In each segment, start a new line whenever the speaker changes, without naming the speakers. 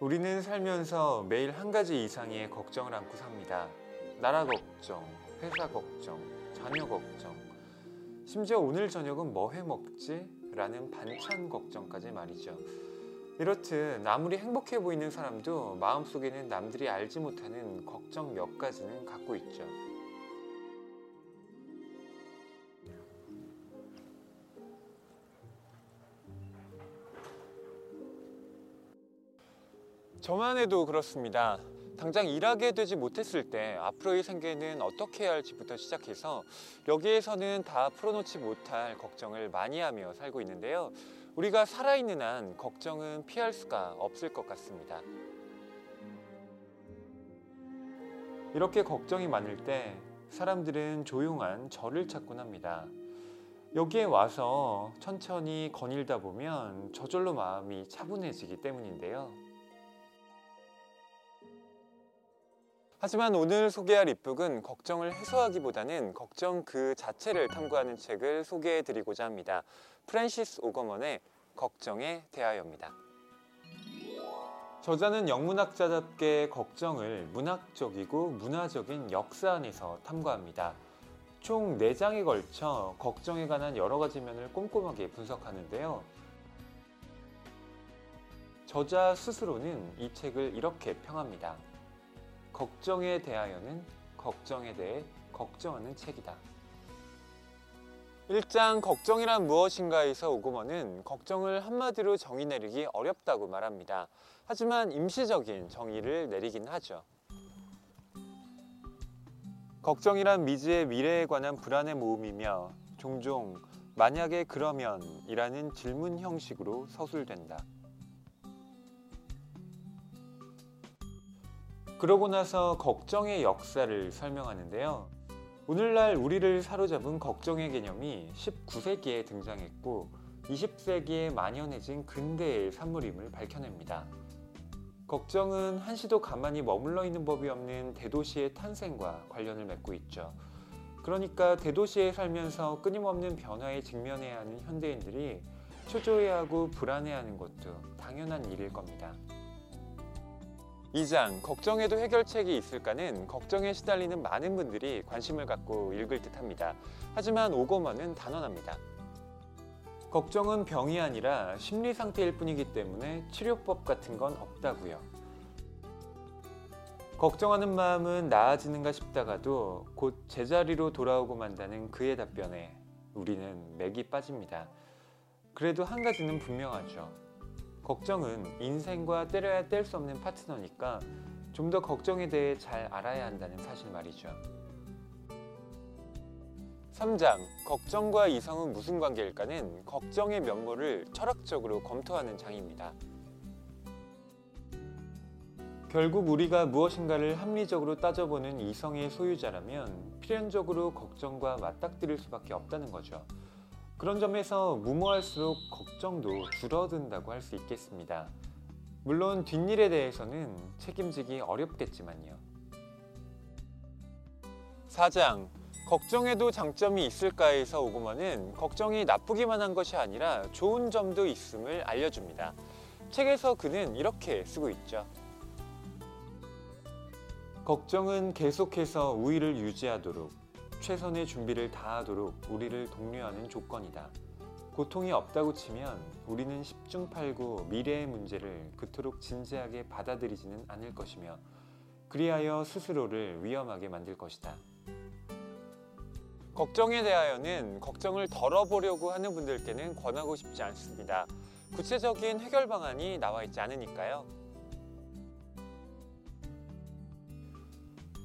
우리는 살면서 매일 한 가지 이상의 걱정을 안고 삽니다. 나라 걱정, 회사 걱정, 자녀 걱정, 심지어 오늘 저녁은 뭐 해 먹지? 라는 반찬 걱정까지 말이죠. 이렇듯 아무리 행복해 보이는 사람도 마음속에는 남들이 알지 못하는 걱정 몇 가지는 갖고 있죠. 저만 해도 그렇습니다. 당장 일하게 되지 못했을 때 앞으로의 생계는 어떻게 해야 할지부터 시작해서 여기에서는 다 풀어놓지 못할 걱정을 많이 하며 살고 있는데요. 우리가 살아있는 한 걱정은 피할 수가 없을 것 같습니다. 이렇게 걱정이 많을 때 사람들은 조용한 절을 찾곤 합니다. 여기에 와서 천천히 거닐다 보면 저절로 마음이 차분해지기 때문인데요. 하지만 오늘 소개할 이북은 걱정을 해소하기보다는 걱정 그 자체를 탐구하는 책을 소개해 드리고자 합니다. 프랜시스 오거먼의 걱정에 대하여입니다. 저자는 영문학자답게 걱정을 문학적이고 문화적인 역사 안에서 탐구합니다. 총 4장에 걸쳐 걱정에 관한 여러 가지 면을 꼼꼼하게 분석하는데요. 저자 스스로는 이 책을 이렇게 평합니다. 걱정에 대하여는 걱정에 대해 걱정하는 책이다. 1장 걱정이란 무엇인가에서 오고먼은 걱정을 한마디로 정의 내리기 어렵다고 말합니다. 하지만 임시적인 정의를 내리긴 하죠. 걱정이란 미지의 미래에 관한 불안의 모음이며 종종 만약에 그러면 이라는 질문 형식으로 서술된다. 그러고 나서 걱정의 역사를 설명하는데요. 오늘날 우리를 사로잡은 걱정의 개념이 19세기에 등장했고 20세기에 만연해진 근대의 산물임을 밝혀냅니다. 걱정은 한시도 가만히 머물러 있는 법이 없는 대도시의 탄생과 관련을 맺고 있죠. 그러니까 대도시에 살면서 끊임없는 변화에 직면해야 하는 현대인들이 초조해하고 불안해하는 것도 당연한 일일 겁니다. 2장 걱정에도 해결책이 있을까는 걱정에 시달리는 많은 분들이 관심을 갖고 읽을 듯합니다. 하지만 오거먼은 단언합니다. 걱정은 병이 아니라 심리 상태일 뿐이기 때문에 치료법 같은 건 없다고요. 걱정하는 마음은 나아지는가 싶다가도 곧 제자리로 돌아오고 만다는 그의 답변에 우리는 맥이 빠집니다. 그래도 한 가지는 분명하죠. 걱정은 인생과 때려야 뗄 수 없는 파트너니까 좀 더 걱정에 대해 잘 알아야 한다는 사실 말이죠. 3장 걱정과 이성은 무슨 관계일까는 걱정의 면모를 철학적으로 검토하는 장입니다. 결국 우리가 무엇인가를 합리적으로 따져보는 이성의 소유자라면 필연적으로 걱정과 맞닥뜨릴 수밖에 없다는 거죠. 그런 점에서 무모할수록 걱정도 줄어든다고 할 수 있겠습니다. 물론 뒷일에 대해서는 책임지기 어렵겠지만요. 4장 걱정에도 장점이 있을까에서 오구먼은 걱정이 나쁘기만 한 것이 아니라 좋은 점도 있음을 알려줍니다. 책에서 그는 이렇게 쓰고 있죠. 걱정은 계속해서 우위를 유지하도록 최선의 준비를 다하도록 우리를 독려하는 조건이다. 고통이 없다고 치면 우리는 10중 8구 미래의 문제를 그토록 진지하게 받아들이지는 않을 것이며 그리하여 스스로를 위험하게 만들 것이다. 걱정에 대하여는 걱정을 덜어보려고 하는 분들께는 권하고 싶지 않습니다. 구체적인 해결 방안이 나와 있지 않으니까요.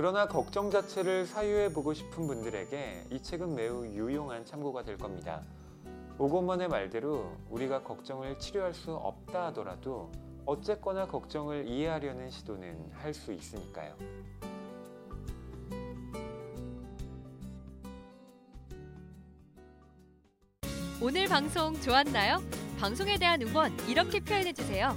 그러나 걱정 자체를 사유해 보고 싶은 분들에게 이 책은 매우 유용한 참고가 될 겁니다. 오고먼의 말대로 우리가 걱정을 치료할 수 없다 하더라도 어쨌거나 걱정을 이해하려는 시도는 할 수 있으니까요.
오늘 방송 좋았나요? 방송에 대한 응원 이렇게 표현해 주세요.